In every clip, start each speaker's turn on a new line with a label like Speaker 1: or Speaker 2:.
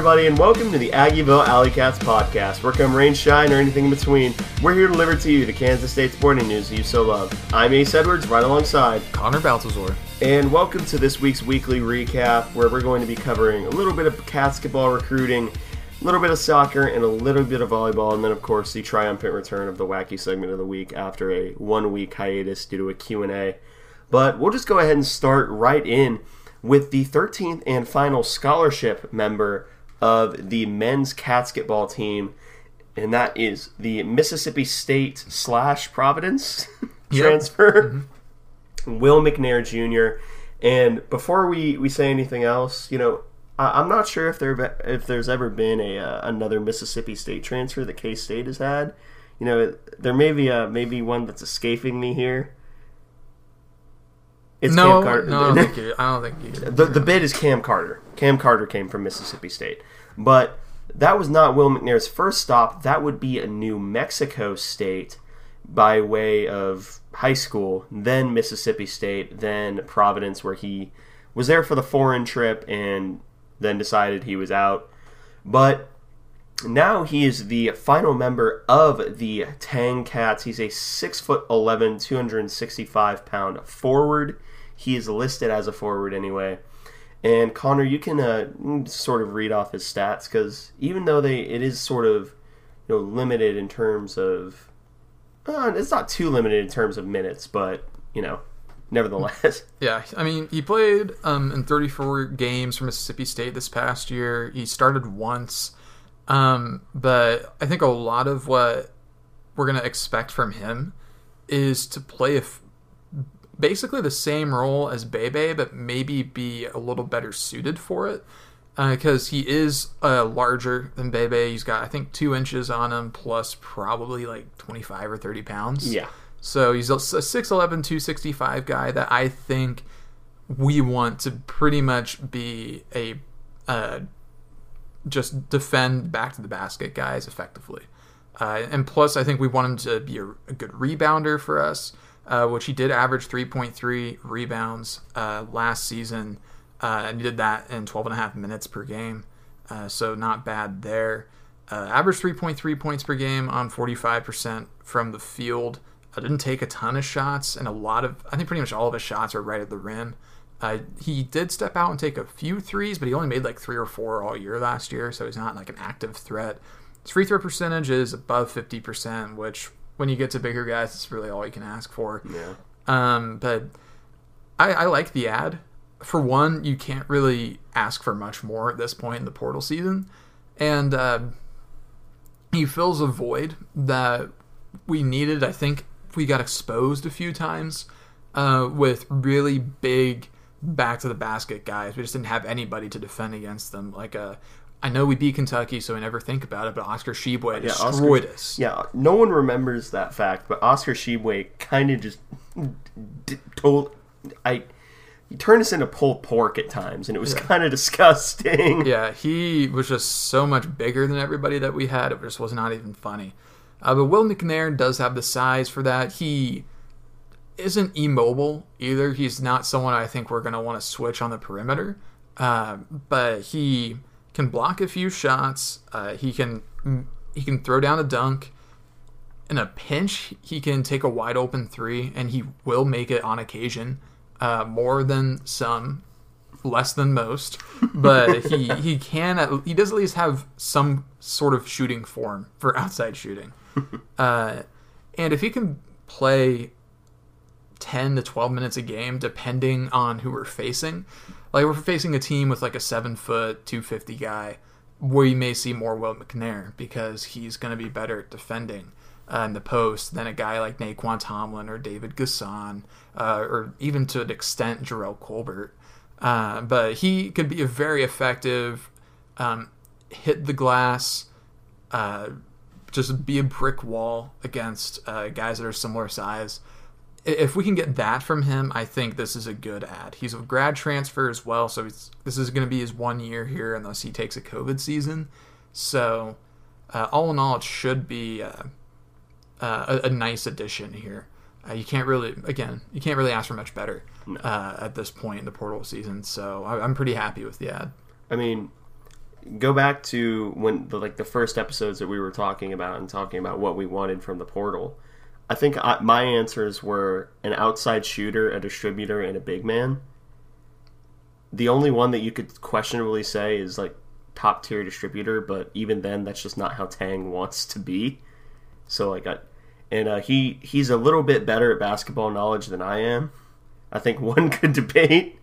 Speaker 1: Everybody, and welcome to the Aggieville Alley Cats podcast. Where come rain, shine, or anything in between, we're here to deliver to you the Kansas State sporting news you so love. I'm Ace Edwards, right alongside
Speaker 2: Connor Baltazar.
Speaker 1: And welcome to this week's weekly recap, where we're going to be covering a little bit of basketball recruiting, a little bit of soccer, and a little bit of volleyball, and then, of course, the triumphant return of the wacky segment of the week after a one-week hiatus due to a Q&A. But we'll just go ahead and start right in with the 13th and final scholarship member of the men's basketball team, and that is the Mississippi State slash Providence
Speaker 2: Yep.
Speaker 1: transfer, Will McNair Jr. And before we, we say anything else, you know, I, I'm not sure if there if there's ever been a uh, another Mississippi State transfer that K State has had. You know, there may be a maybe one that's escaping me here. It's
Speaker 2: no,
Speaker 1: Cam Carter.
Speaker 2: no, I don't think you. I don't think you.
Speaker 1: The, the bid is Cam Carter. Cam Carter came from Mississippi State. But that was not Will McNair's first stop. That would be a New Mexico State by way of high school, then Mississippi State, then Providence, where he was there for the foreign trip and then decided he was out. But now he is the final member of the Tang Cats. He's a six foot 11, 265 pound forward. He is listed as a forward anyway. And Connor, you can uh, sort of read off his stats because even though they it is sort of you know limited in terms of uh, it's not too limited in terms of minutes, but you know nevertheless.
Speaker 2: Yeah, I mean, he played um, in 34 games for Mississippi State this past year. He started once, um, but I think a lot of what we're gonna expect from him is to play a f- basically the same role as Bebe, but maybe be a little better suited for it. Because he is uh, larger than Bebe. He's got, I think, two inches on him, plus probably like 25 or 30 pounds.
Speaker 1: yeah.
Speaker 2: So he's a 6'11, 265 guy that I think we want to pretty much be a uh, just defend back to the basket guys effectively. Uh, and plus, I think we want him to be a, a good rebounder for us, uh, which he did average 3.3 rebounds uh, last season. Uh, and he did that in 12 and a half minutes per game. Uh, so not bad there. Uh, average 3.3 points per game on 45% from the field. I didn't take a ton of shots, and a lot of, I think pretty much all of his shots are right at the rim. Uh, he did step out and take a few threes, but he only made like three or four all year last year, so he's not like an active threat. His free throw percentage is above 50%, which when you get to bigger guys, it's really all you can ask for.
Speaker 1: Yeah.
Speaker 2: Um, but I, I like the ad. For one, you can't really ask for much more at this point in the portal season, and uh, he fills a void that we needed. I think we got exposed a few times uh, with really big back to the basket guys. We just didn't have anybody to defend against them. Like uh, I know we beat Kentucky, so we never think about it, but Oscar Tshiebwe
Speaker 1: Yeah, Oscar-
Speaker 2: destroyed us.
Speaker 1: Yeah, no one remembers that fact, but Oscar Tshiebwe kind of just d- told I he turned us into pulled pork at times, and it was kind of disgusting.
Speaker 2: Yeah, he was just so much bigger than everybody that we had. It just was not even funny. Uh, but Will McNair does have the size for that. He isn't immobile either. He's not someone I think we're going to want to switch on the perimeter. Uh, but he can block a few shots. Uh, he can he can throw down a dunk. In a pinch, he can take a wide open three, and he will make it on occasion. Uh, more than some, less than most, but he he can at, he does at least have some sort of shooting form for outside shooting, uh, and if he can play ten to twelve minutes a game, depending on who we're facing, like we're facing a team with like a seven foot two fifty guy, we may see more Will McNair because he's going to be better at defending. Uh, in the post than a guy like Nae'Qwan Tomlin or David N'Guessan, uh, or even to an extent Jerrell Colbert. Uh, but he could be a very effective, um, hit the glass, uh, just be a brick wall against uh, guys that are similar size. If we can get that from him, I think this is a good ad. He's a grad transfer as well, so this is going to be his one year here unless he takes a COVID season. So, uh, all in all, it should be uh, uh, a, a nice addition here. Uh, you can't really, again, you can't really ask for much better uh, at this point in the portal season. So I, I'm pretty happy with the ad.
Speaker 1: I mean, go back to when the like the first episodes that we were talking about and talking about what we wanted from the portal. I think I, my answers were an outside shooter, a distributor, and a big man. The only one that you could questionably say is like top tier distributor, but even then, that's just not how Tang wants to be. So like, I, and uh, he he's a little bit better at basketball knowledge than I am. I think one could debate.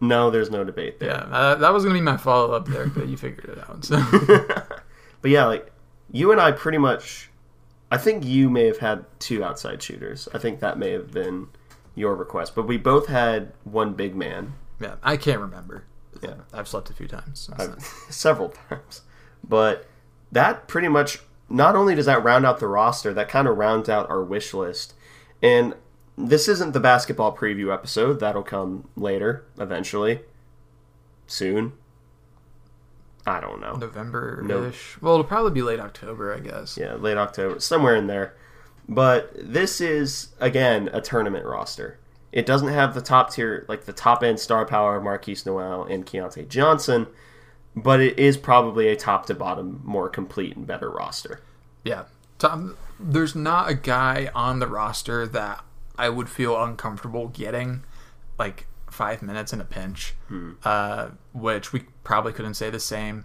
Speaker 1: No, there's no debate there.
Speaker 2: Yeah, uh, that was gonna be my follow up there, but you figured it out. So
Speaker 1: But yeah, like you and I pretty much I think you may have had two outside shooters. I think that may have been your request. But we both had one big man.
Speaker 2: yeah, I can't remember.
Speaker 1: Yeah.
Speaker 2: I've slept a few times.
Speaker 1: several times. But that pretty much not only does that round out the roster, that kind of rounds out our wish list. And this isn't the basketball preview episode. That'll come later, eventually. Soon. I don't know.
Speaker 2: November
Speaker 1: No.
Speaker 2: ish. Well, it'll probably be late October, I guess.
Speaker 1: Yeah, late October, somewhere in there. But this is again a tournament roster. It doesn't have the top tier, like the top end star power of Markquis Nowell and Keyontae Johnson, but it is probably a top to bottom more complete and better roster.
Speaker 2: Yeah. Tom, there's not a guy on the roster that I would feel uncomfortable getting like five minutes in a pinch, uh, which we probably couldn't say the same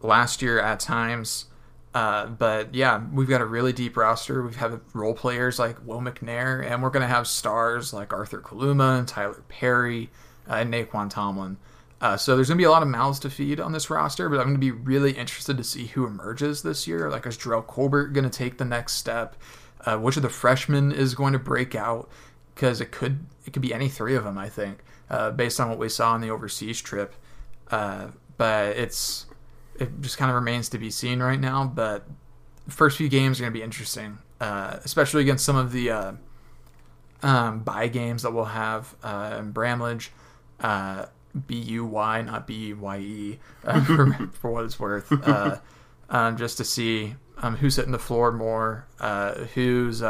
Speaker 2: last year at times. Uh, but yeah, we've got a really deep roster. We've had role players like Will McNair, and we're going to have stars like Arthur Kaluma and Tylor Perry uh, and Nae'Qwan Tomlin. Uh, so there's going to be a lot of mouths to feed on this roster, but I'm going to be really interested to see who emerges this year. Like, is Jerrell Colbert going to take the next step? Uh, which of the freshmen is going to break out? Because it could it could be any three of them, I think, uh, based on what we saw on the overseas trip. Uh, but it's it just kind of remains to be seen right now. But first few games are going to be interesting, uh, especially against some of the uh, um, buy games that we'll have uh, in Bramlage. Uh, B U Y, not B Y E, uh, for, what it's worth. Uh, um, just to see um, who's hitting the floor more, who's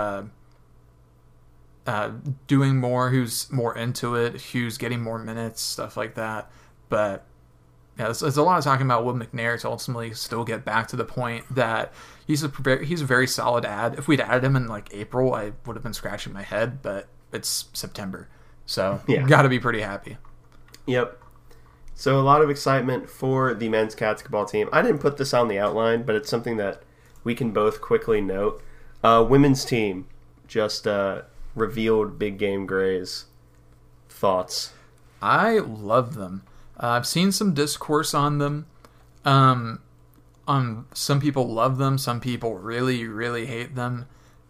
Speaker 2: uh, doing more, who's more into it, who's getting more minutes, stuff like that. But yeah, there's, there's a lot of talking about Will McNair to ultimately still get back to the point that he's a he's a very solid ad. If we'd added him in like April, I would have been scratching my head, but it's September, so
Speaker 1: Yeah.
Speaker 2: got to be pretty happy.
Speaker 1: Yep. So a lot of excitement for the men's basketball team. I didn't put this on the outline, but it's something that we can both quickly note. Uh, women's team just uh, revealed big game Gray's thoughts.
Speaker 2: I love them. Uh, I've seen some discourse on them. Um, um, some people love them. Some people really, really hate them.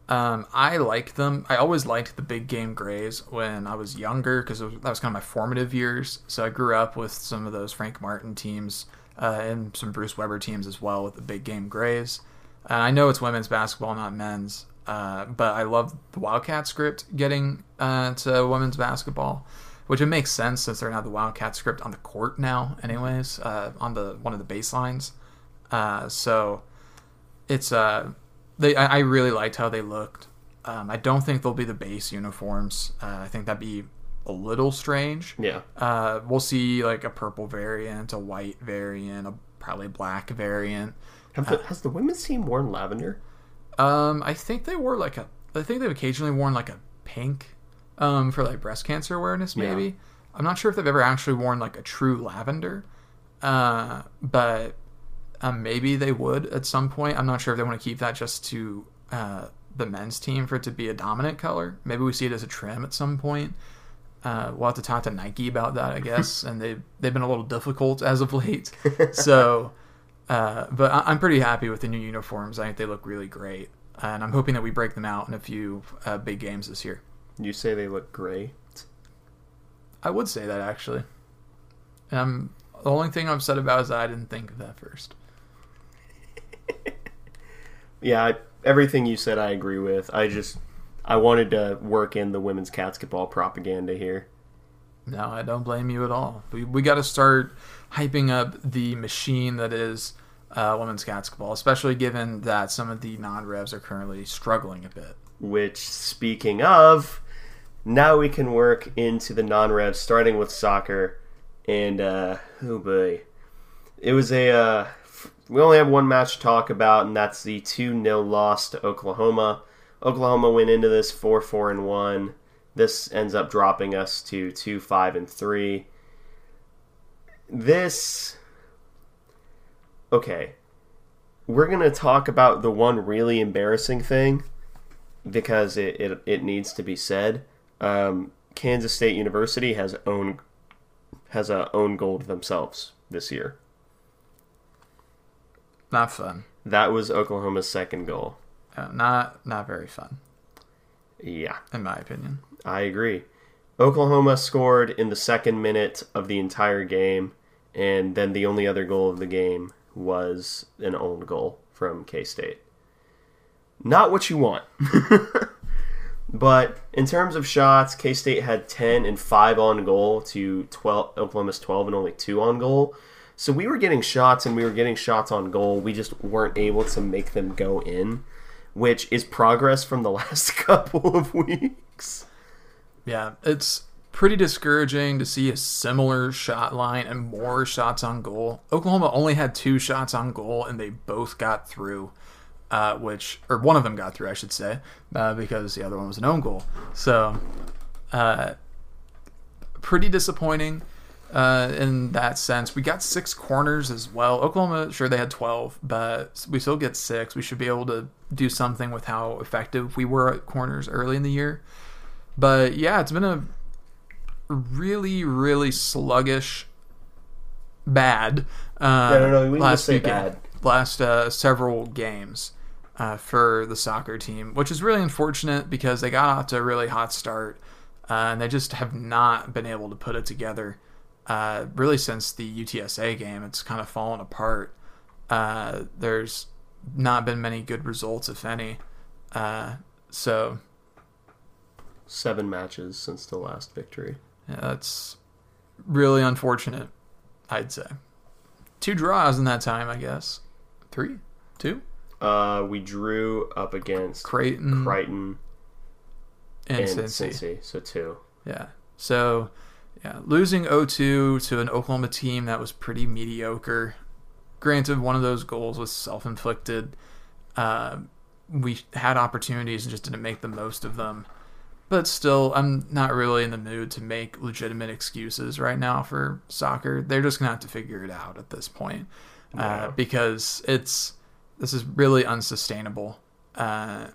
Speaker 2: Um, I like them. I always liked the big game Grays when I was younger because that was kind of my formative years. So I grew up with some of those Frank Martin teams uh, and some Bruce Weber teams as well with the big game Grays. And I know it's women's basketball, not men's, uh, but I love the Wildcat script getting uh, to women's basketball, which it makes sense since they're now the Wildcat script on the court now, anyways, uh, on the one of the baselines. Uh, so it's uh, they I, I really liked how they looked. Um, I don't think they'll be the base uniforms. Uh, I think that'd be a little strange.
Speaker 1: Yeah.
Speaker 2: Uh, we'll see like a purple variant, a white variant, a probably black variant.
Speaker 1: Have the, has the women's team worn lavender?
Speaker 2: Um, I think they wore like a. I think they've occasionally worn like a pink, um, for like breast cancer awareness. Maybe
Speaker 1: Yeah.
Speaker 2: I'm not sure if they've ever actually worn like a true lavender, uh, but um, maybe they would at some point. I'm not sure if they want to keep that just to uh, the men's team for it to be a dominant color. Maybe we see it as a trim at some point. Uh, we'll have to talk to Nike about that, I guess. and they they've been a little difficult as of late. So, uh, but I, I'm pretty happy with the new uniforms. I think they look really great, and I'm hoping that we break them out in a few uh, big games this year.
Speaker 1: You say they look great.
Speaker 2: I would say that actually. Um, the only thing I'm upset about is that I didn't think of that first.
Speaker 1: Yeah, I, everything you said I agree with. I just I wanted to work in the women's basketball propaganda here.
Speaker 2: No, I don't blame you at all. We we got to start hyping up the machine that is uh, women's basketball, especially given that some of the non-revs are currently struggling a bit.
Speaker 1: Which, speaking of, now we can work into the non revs, starting with soccer. And uh, oh boy, it was a. Uh, we only have one match to talk about, and that's the two 0 loss to Oklahoma. Oklahoma went into this four four and one. This ends up dropping us to two five and three. This. Okay, we're gonna talk about the one really embarrassing thing because it it, it needs to be said. Um, Kansas State University has own has a own gold themselves this year.
Speaker 2: Not fun.
Speaker 1: That was Oklahoma's second goal.
Speaker 2: Uh, not not very fun,
Speaker 1: Yeah,
Speaker 2: in my opinion.
Speaker 1: I agree. Oklahoma scored in the second minute of the entire game, and then the only other goal of the game was an own goal from K State. Not what you want. but in terms of shots, K State had 10 and 5 on goal to 12, Oklahoma's 12 and only 2 on goal. So we were getting shots and we were getting shots on goal. We just weren't able to make them go in, which is progress from the last couple of weeks.
Speaker 2: Yeah, it's pretty discouraging to see a similar shot line and more shots on goal. Oklahoma only had two shots on goal, and they both got through. Uh, which, or one of them got through, I should say, uh, because the other one was an own goal. So, uh, pretty disappointing uh, in that sense. We got six corners as well. Oklahoma, sure, they had 12, but we still get six. We should be able to do something with how effective we were at corners early in the year. But yeah, it's been a really, really sluggish, bad. Uh,
Speaker 1: no, no, we
Speaker 2: last
Speaker 1: say
Speaker 2: weekend,
Speaker 1: bad.
Speaker 2: last uh, several games uh, for the soccer team, which is really unfortunate because they got off to a really hot start, uh, and they just have not been able to put it together. Uh, really, since the UTSA game, it's kind of fallen apart. Uh, there's not been many good results, if any. Uh, so
Speaker 1: Seven matches since the last victory.
Speaker 2: That's really unfortunate. I'd say two draws in that time, I guess. Three, two,
Speaker 1: Uh, we drew up against
Speaker 2: Creighton
Speaker 1: Crichton
Speaker 2: and,
Speaker 1: and
Speaker 2: Cincy.
Speaker 1: Cincy, so two.
Speaker 2: Yeah. So, yeah, losing 0-2 to an Oklahoma team that was pretty mediocre. Granted, one of those goals was self-inflicted. Uh, we had opportunities and just didn't make the most of them. But still, I'm not really in the mood to make legitimate excuses right now for soccer. They're just gonna have to figure it out at this point, uh,
Speaker 1: Yeah.
Speaker 2: because it's this is really unsustainable. Uh,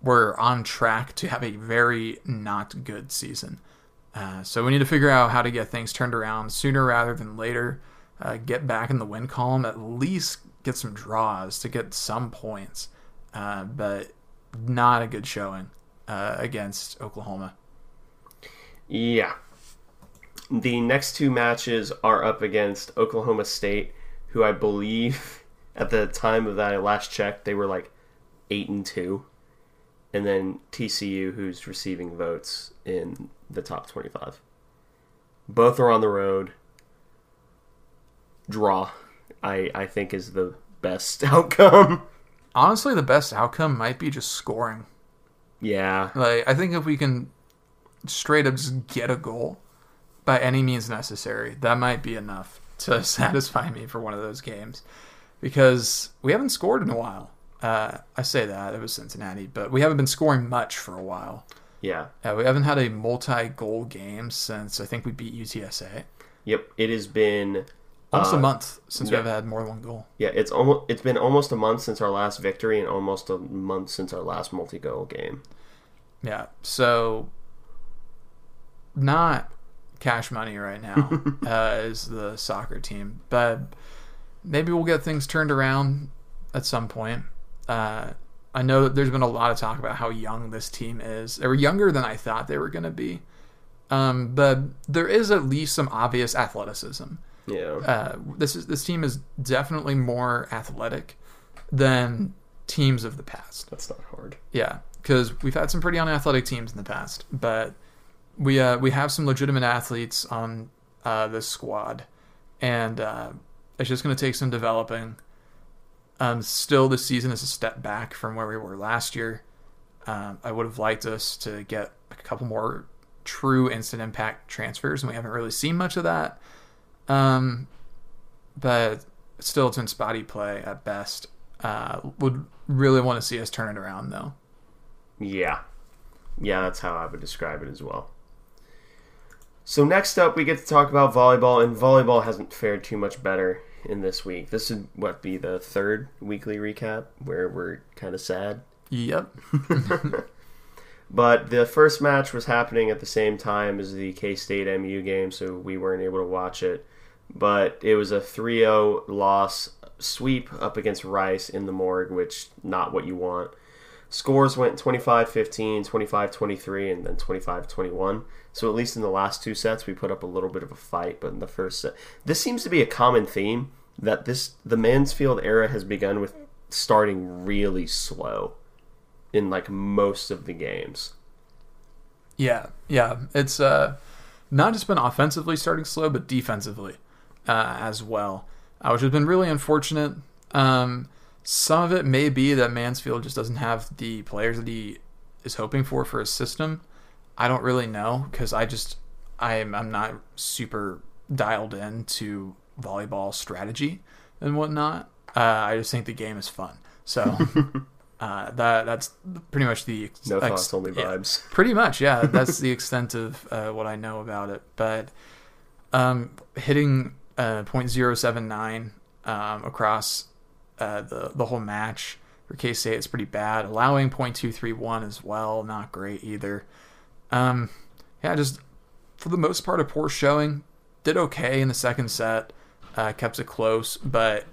Speaker 2: we're on track to have a very not good season. Uh, so we need to figure out how to get things turned around sooner rather than later. Uh, get back in the win column, at least get some draws to get some points, uh, but not a good showing uh, against Oklahoma.
Speaker 1: Yeah. The next two matches are up against Oklahoma State, who I believe at the time of that I last checked they were like eight and two, and then TCU, who's receiving votes in the top twenty-five. Both are on the road. Draw, I I think is the best outcome.
Speaker 2: Honestly, the best outcome might be just scoring.
Speaker 1: Yeah,
Speaker 2: Like I think if we can straight up just get a goal by any means necessary, that might be enough to satisfy me for one of those games. Because we haven't scored in a while. Uh, I say that it was Cincinnati, but we haven't been scoring much for a while.
Speaker 1: yeah.
Speaker 2: Uh, we haven't had a multi-goal game since I think we beat UTSA.
Speaker 1: Yep, it has been
Speaker 2: Almost
Speaker 1: Uh,
Speaker 2: a month since
Speaker 1: yeah.
Speaker 2: we've had more than one goal.
Speaker 1: Yeah, it's almost it's been almost a month since our last victory and almost a month since our last multi-goal game.
Speaker 2: Yeah, so not cash money right now uh, is the soccer team, but maybe we'll get things turned around at some point. Uh, I know that there's been a lot of talk about how young this team is. They were younger than I thought they were going to be, um, but there is at least some obvious athleticism.
Speaker 1: Yeah.
Speaker 2: Uh, this is this team is definitely more athletic than teams of the past.
Speaker 1: That's not hard.
Speaker 2: Yeah, because we've had some pretty unathletic teams in the past, but we uh, we have some legitimate athletes on uh, this squad, and uh, it's just going to take some developing. Um, still, this season is a step back from where we were last year. Um, I would have liked us to get a couple more true instant impact transfers, and we haven't really seen much of that. Um, but still it's in spotty play at best. Uh, would really want to see us turn it around though.
Speaker 1: Yeah. Yeah, that's how I would describe it as well. So next up, we get to talk about volleyball, and volleyball hasn't fared too much better in this week. This would what be the third weekly recap where we're kind of sad.
Speaker 2: Yep.
Speaker 1: But the first match was happening at the same time as the K State MU game, so we weren't able to watch it. But it was a 3 0 loss sweep up against Rice in the morgue, which not what you want. Scores went 25 15, 25 23, and then 25 21. So at least in the last two sets, we put up a little bit of a fight. But in the first set, this seems to be a common theme that this the Mansfield era has begun with starting really slow in like most of the games.
Speaker 2: Yeah, yeah. It's uh, not just been offensively starting slow, but defensively uh, as well, uh, which has been really unfortunate. Um, some of it may be that Mansfield just doesn't have the players that he is hoping for for his system. I don't really know because I just I'm I'm not super dialed in to volleyball strategy and whatnot. Uh, I just think the game is fun. So uh, that that's pretty much the ex-
Speaker 1: No
Speaker 2: ex-
Speaker 1: thoughts, only
Speaker 2: yeah,
Speaker 1: vibes.
Speaker 2: pretty much, yeah. That's the extent of uh, what I know about it. But um, hitting uh, .079 um, across uh, the the whole match for K State is pretty bad. Allowing .231 as well, not great either. Um, yeah, just for the most part, a poor showing. Did okay in the second set, uh, kept it close, but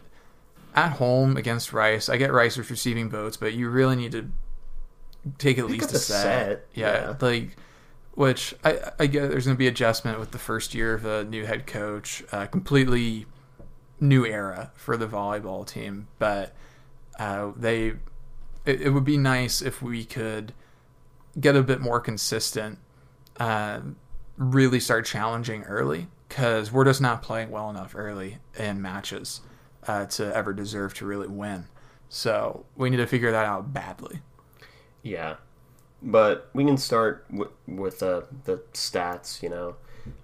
Speaker 2: at home against Rice, I get Rice was receiving votes, but you really need to take at
Speaker 1: Pick
Speaker 2: least a
Speaker 1: a
Speaker 2: set.
Speaker 1: set,
Speaker 2: Yeah,
Speaker 1: yeah.
Speaker 2: like which I I get there's going to be adjustment with the first year of a new head coach, uh, completely new era for the volleyball team, but uh, they it, it would be nice if we could get a bit more consistent, uh, really start challenging early because we're just not playing well enough early in matches uh, to ever deserve to really win. So we need to figure that out badly.
Speaker 1: Yeah, but we can start w- with uh, the stats. You know,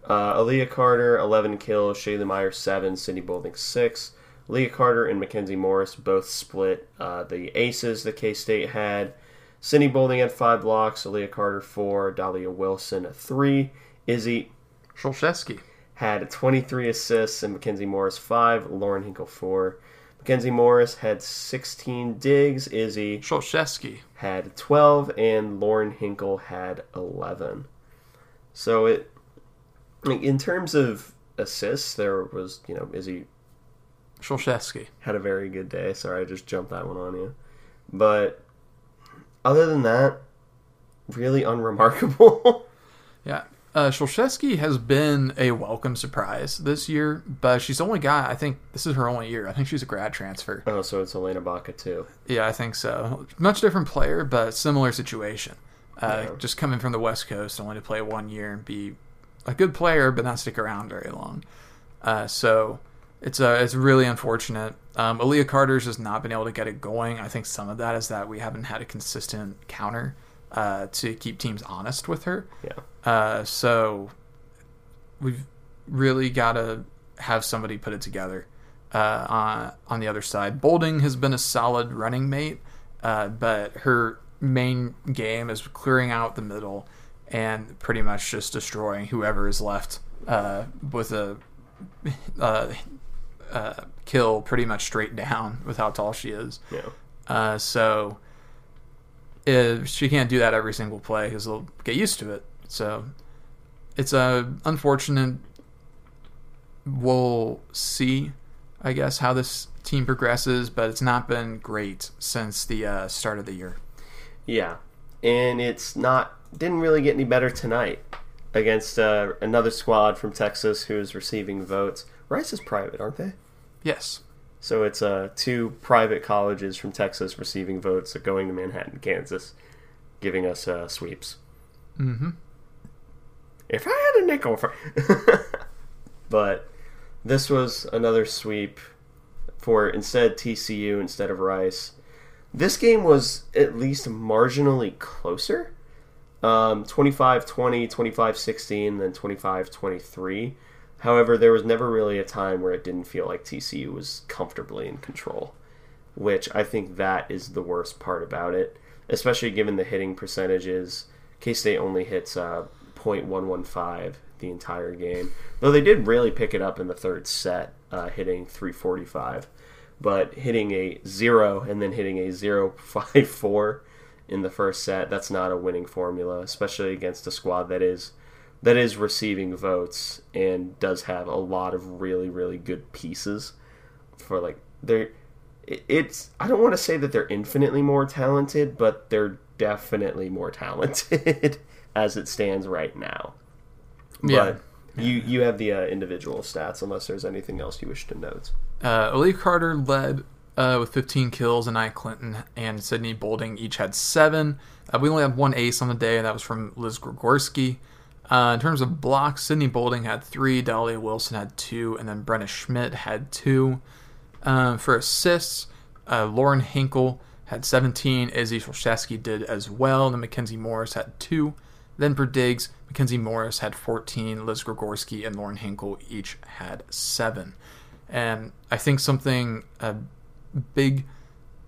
Speaker 1: uh, Aaliyah Carter eleven kills, Shayla Meyer seven, Sydney Bolding six. Aaliyah Carter and Mackenzie Morris both split uh, the aces that K State had. Sydney Bolding had five blocks, Aaliyah Carter four, Dahlia Wilson three. Izzy
Speaker 2: Szolszewski.
Speaker 1: had 23 assists and Mackenzie Morris 5, Lauren Hinkle 4. Mackenzie Morris had 16 digs, Izzy
Speaker 2: Szolszewski.
Speaker 1: had 12, and Lauren Hinkle had 11. So it, in terms of assists, there was, you know, Izzy
Speaker 2: Szolszewski.
Speaker 1: had a very good day. Sorry, I just jumped that one on you. But other than that, really unremarkable.
Speaker 2: Yeah. Uh, has been a welcome surprise this year, but she's only got, I think, this is her only year. I think she's a grad transfer.
Speaker 1: oh, so it's Elena Baca too.
Speaker 2: Yeah, I think so. Much different player, but similar situation. Uh,
Speaker 1: Yeah.
Speaker 2: Just coming from the West Coast, only to play one year and be a good player, but not stick around very long. Uh, so it's uh, it's really unfortunate. Um, Aaliyah Carter's has not been able to get it going. I think some of that is that we haven't had a consistent counter uh, to keep teams honest with her.
Speaker 1: Yeah.
Speaker 2: Uh, so we've really got to have somebody put it together. Uh, on on the other side, Bolding has been a solid running mate, uh, but her main game is clearing out the middle and pretty much just destroying whoever is left uh, with a uh, uh, kill pretty much straight down with how tall she is.
Speaker 1: Yeah.
Speaker 2: Uh, so if she can't do that every single play because they'll get used to it. So it's uh, unfortunate. We'll see, I guess, how this team progresses, but it's not been great since the uh, start of the year.
Speaker 1: Yeah, and it's not didn't really get any better tonight against uh, another squad from Texas who's receiving votes. Rice is private, aren't they?
Speaker 2: Yes.
Speaker 1: So it's uh, two private colleges from Texas receiving votes going to Manhattan, Kansas, giving us uh, sweeps.
Speaker 2: Mm-hmm.
Speaker 1: If I had a nickel for, but this was another sweep for instead TCU instead of Rice. This game was at least marginally closer. Um, 25-20, 25-16, then 25-23. However, there was never really a time where it didn't feel like TCU was comfortably in control, which I think that is the worst part about it, especially given the hitting percentages. K State only hits uh, .115 the entire game, though they did really pick it up in the third set, uh, hitting 345. But hitting a zero and then hitting a 054 in the first set, that's not a winning formula, especially against a squad that is that is receiving votes and does have a lot of really really good pieces for like they're it's I don't want to say that they're infinitely more talented, but they're definitely more talented as it stands right now.
Speaker 2: Yeah.
Speaker 1: But you you have the uh, individual stats unless there's anything else you wish to note.
Speaker 2: Uh, Aaliyah Carter led uh, with 15 kills, and I Clinton and Sydney Bolding each had seven. Uh, we only had one ace on the day, and that was from Liz Grigorski. Uh, in terms of blocks, Sydney Bolding had three, Dahlia Wilson had two, and then Brenna Schmidt had two. Uh, for assists, uh, Lauren Hinkle had 17, Izzy Szolszewski did as well, and then Mackenzie Morris had two. Then for digs, Mackenzie Morris had 14, Liz Grigorski and Lauren Hinkle each had seven. And I think something uh, big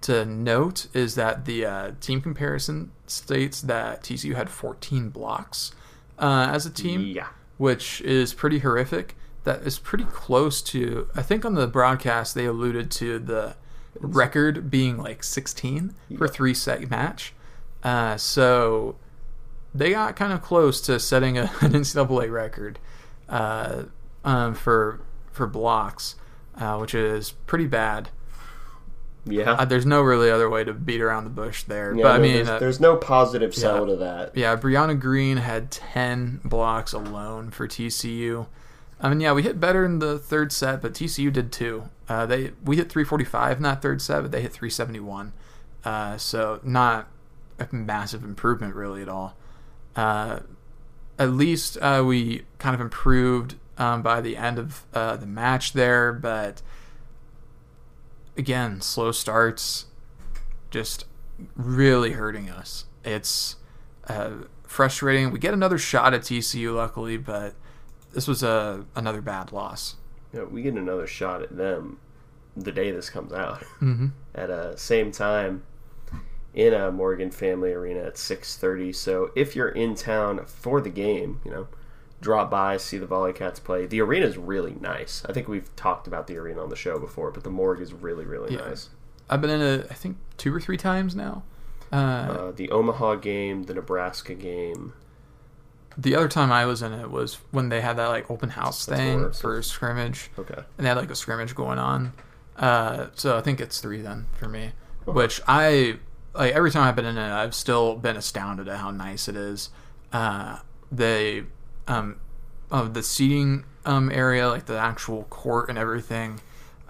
Speaker 2: to note is that the uh, team comparison states that TCU had 14 blocks uh, as a team,
Speaker 1: Yeah.
Speaker 2: which is pretty horrific. That is pretty close to. I think on the broadcast they alluded to the record being like 16 for three set match. Uh, so they got kind of close to setting a, an NCAA record uh, um, for for blocks, uh, which is pretty bad.
Speaker 1: Yeah.
Speaker 2: Uh, there's no really other way to beat around the bush there.
Speaker 1: yeah
Speaker 2: but I mean,
Speaker 1: there's,
Speaker 2: uh,
Speaker 1: there's no positive sell
Speaker 2: yeah.
Speaker 1: to that.
Speaker 2: yeah, Brianna Green had 10 blocks alone for TCU. I mean, yeah, we hit better in the third set, but TCU did too. Uh, they we hit 345 in that third set, but they hit 371. Uh, so not a massive improvement really at all. Uh, at least uh, we kind of improved um, by the end of uh, the match there, but again, slow starts just really hurting us. It's uh, frustrating. We get another shot at TCU, luckily, but this was a another bad loss.
Speaker 1: You know, we get another shot at them the day this comes out.
Speaker 2: Mm-hmm.
Speaker 1: at a same time in a Morgan Family Arena at 6:30. So if you're in town for the game, you know, drop by, see the Volley Cats play. The arena is really nice. I think we've talked about the arena on the show before, but the morgue is really really
Speaker 2: Yeah.
Speaker 1: nice.
Speaker 2: I've been in it, I think, two or three times now. Uh,
Speaker 1: Uh, the Omaha game, the Nebraska game.
Speaker 2: the other time I was in it was when they had that like open house
Speaker 1: That's
Speaker 2: thing for scrimmage,
Speaker 1: Okay.
Speaker 2: and they had like a scrimmage going on. Uh, so I think it's three then for me. Which I like every time I've been in it, I've still been astounded at how nice it is. Uh, they um, of the seating um area, like the actual court and everything,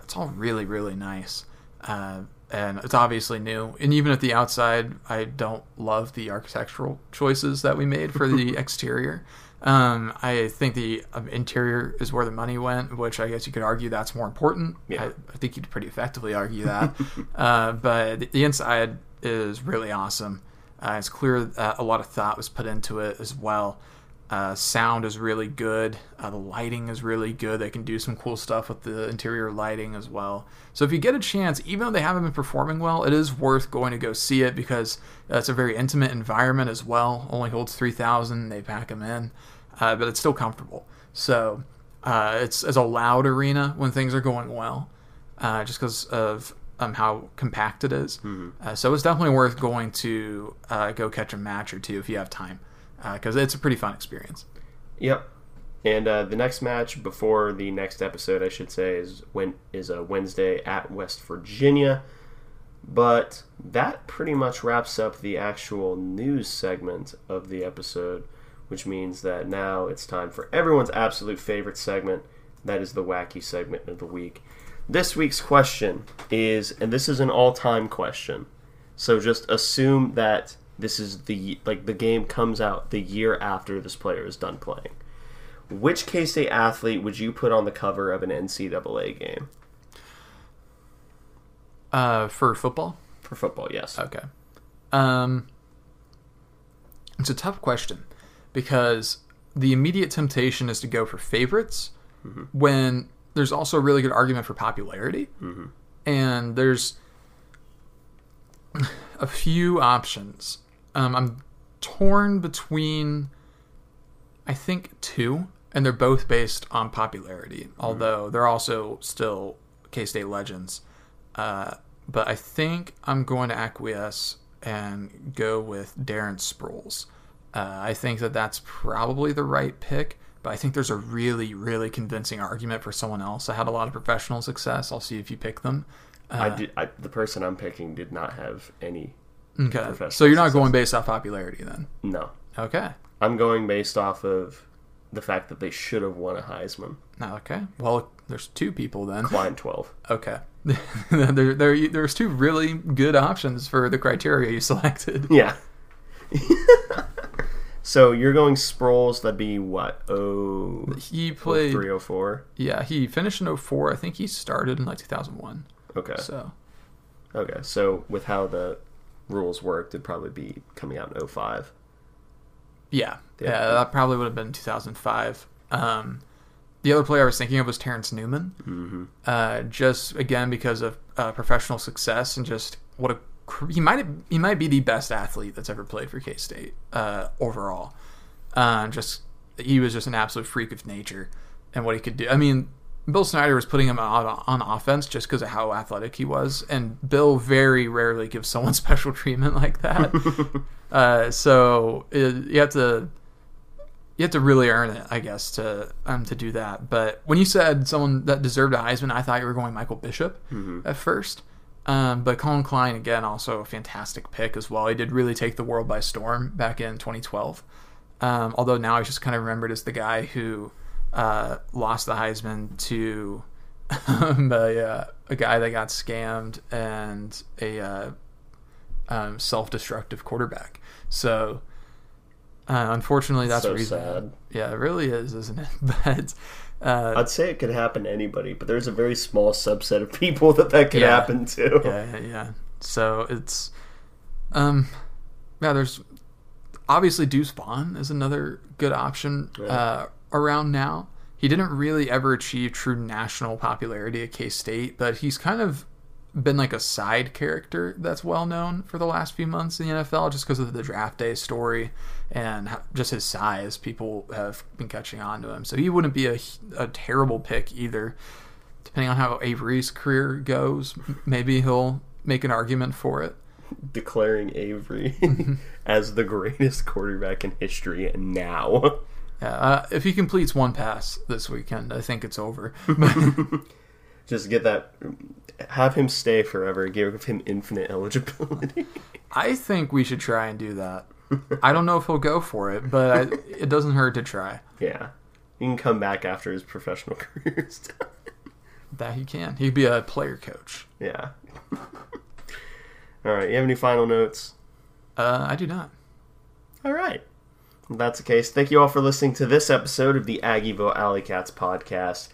Speaker 2: it's all really really nice. Uh, and it's obviously new. And even at the outside, I don't love the architectural choices that we made for the exterior. Um, I think the um, interior is where the money went, which I guess you could argue that's more important.
Speaker 1: Yeah.
Speaker 2: I, I think you'd pretty effectively argue that. uh, but the, the inside is really awesome. Uh, it's clear that a lot of thought was put into it as well. Uh, sound is really good. Uh, the lighting is really good. They can do some cool stuff with the interior lighting as well. So if you get a chance, even though they haven't been performing well, it is worth going to go see it because uh, it's a very intimate environment as well. Only holds three thousand. They pack them in, uh, but it's still comfortable. So uh, it's it's a loud arena when things are going well, uh, just because of um, how compact it is. Uh, so it's definitely worth going to uh, go catch a match or two if you have time, because it's a pretty fun experience.
Speaker 1: Yep. And uh, the next match before the next episode, I should say, is when is a Wednesday at West Virginia. But that pretty much wraps up the actual news segment of the episode, which means that now it's time for everyone's absolute favorite segment. That is the wacky segment of the week. This week's question is, and this is an all-time question, so just assume that this is the like the game comes out the year after this player is done playing. Which K State athlete would you put on the cover of an NCAA game
Speaker 2: Uh, for football,
Speaker 1: for football? Yes.
Speaker 2: okay. Um, it's a tough question because the immediate temptation is to go for favorites, when there's also a really good argument for popularity. And there's a few options. Um, I'm torn between, I think, two, and they're both based on popularity, although they're also still K State legends. Uh, but I think I'm going to acquiesce and go with Darren Sproles. Uh, I think that that's probably the right pick, but I think there's a really, really convincing argument for someone else. I had a lot of professional success. I'll see if you pick them.
Speaker 1: I did. I, the person I'm picking did not have any.
Speaker 2: Okay. So you're not
Speaker 1: success.
Speaker 2: going based off popularity then?
Speaker 1: No,
Speaker 2: Okay.
Speaker 1: I'm going based off of the fact that they should have won a Heisman.
Speaker 2: Okay. Well, there's two people then.
Speaker 1: Line twelve.
Speaker 2: Okay. there, there, there's two really good options for the criteria you selected.
Speaker 1: Yeah. so you're going Sproles. That'd be what? Oh,
Speaker 2: He played.
Speaker 1: Oh three oh four.
Speaker 2: Yeah, he finished in 04. I think he started in like 2001.
Speaker 1: Okay.
Speaker 2: So
Speaker 1: Okay. So with how the rules worked, it'd probably be coming out in 05.
Speaker 2: yeah,
Speaker 1: Yeah.
Speaker 2: yeah, that probably would have been 2005. Um, the other player I was thinking of was Terence Newman.
Speaker 1: Mm-hmm.
Speaker 2: uh, just again because of uh, professional success and just what a he might he might be the best athlete that's ever played for K State uh, overall. Uh, just he was just an absolute freak of nature and what he could do. I mean, Bill Snyder was putting him on, on offense just because of how athletic he was, and Bill very rarely gives someone special treatment like that. uh, so it, you have to you have to really earn it, I guess, to um to do that. But when you said someone that deserved a Heisman, I thought you were going Michael Bishop at first. Um, but Collin Klein again, also a fantastic pick as well. He did really take the world by storm back in 2012. Um, although now he's just kind of remembered as the guy who uh, lost the Heisman to um, a, uh, a guy that got scammed and a uh, um, self-destructive quarterback. So uh, unfortunately, that's
Speaker 1: So
Speaker 2: reason.
Speaker 1: sad.
Speaker 2: Yeah, it really is, isn't it? But uh,
Speaker 1: I'd say it could happen to anybody, but there's a very small subset of people that that could
Speaker 2: Yeah.
Speaker 1: happen to.
Speaker 2: yeah, yeah, yeah. So it's, um, yeah. There's obviously Deuce Vaughn is another good option uh, around now. He didn't really ever achieve true national popularity at K State, but he's kind of been like a side character that's well known for the last few months in the NFL just because of the draft day story and just his size. People have been catching on to him, so he wouldn't be a, a terrible pick either. Depending on how Avery's career goes, maybe he'll make an argument for it.
Speaker 1: Declaring Avery mm-hmm. as the greatest quarterback in history now.
Speaker 2: Yeah, uh, if he completes one pass this weekend, I think it's over.
Speaker 1: Just get that, have him stay forever, give him infinite eligibility.
Speaker 2: I think we should try and do that. I don't know if he'll go for it, but I, it doesn't hurt to try.
Speaker 1: yeah. He can come back after his professional career is done.
Speaker 2: That he can. He'd be a player coach.
Speaker 1: Yeah. All right. You have any final notes?
Speaker 2: Uh, I do not.
Speaker 1: All right. That's the case, thank you all for listening to this episode of the Aggieville Alley Cats podcast.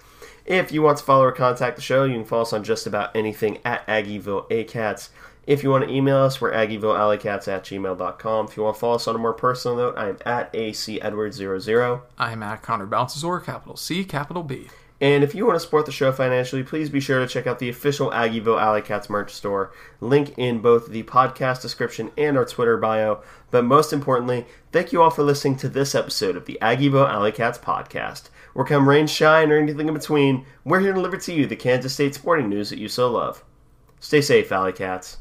Speaker 1: If you want to follow or contact the show, you can follow us on just about anything at Aggieville ACats. If you want to email us, we're AggievilleAlleyCats at gmail.com. If you want to follow us on a more personal note, I am at ACEdwards00.
Speaker 2: I'm at Connor Baltazar, capital C, capital B.
Speaker 1: And if you want to support the show financially, please be sure to check out the official Aggieville Alley Cats merch store. Link in both the podcast description and our Twitter bio. But most importantly, thank you all for listening to this episode of the Aggieville Alley Cats podcast. Where come rain, shine, or anything in between, we're here to deliver to you the Kansas State sporting news that you so love. Stay safe, Alley Cats.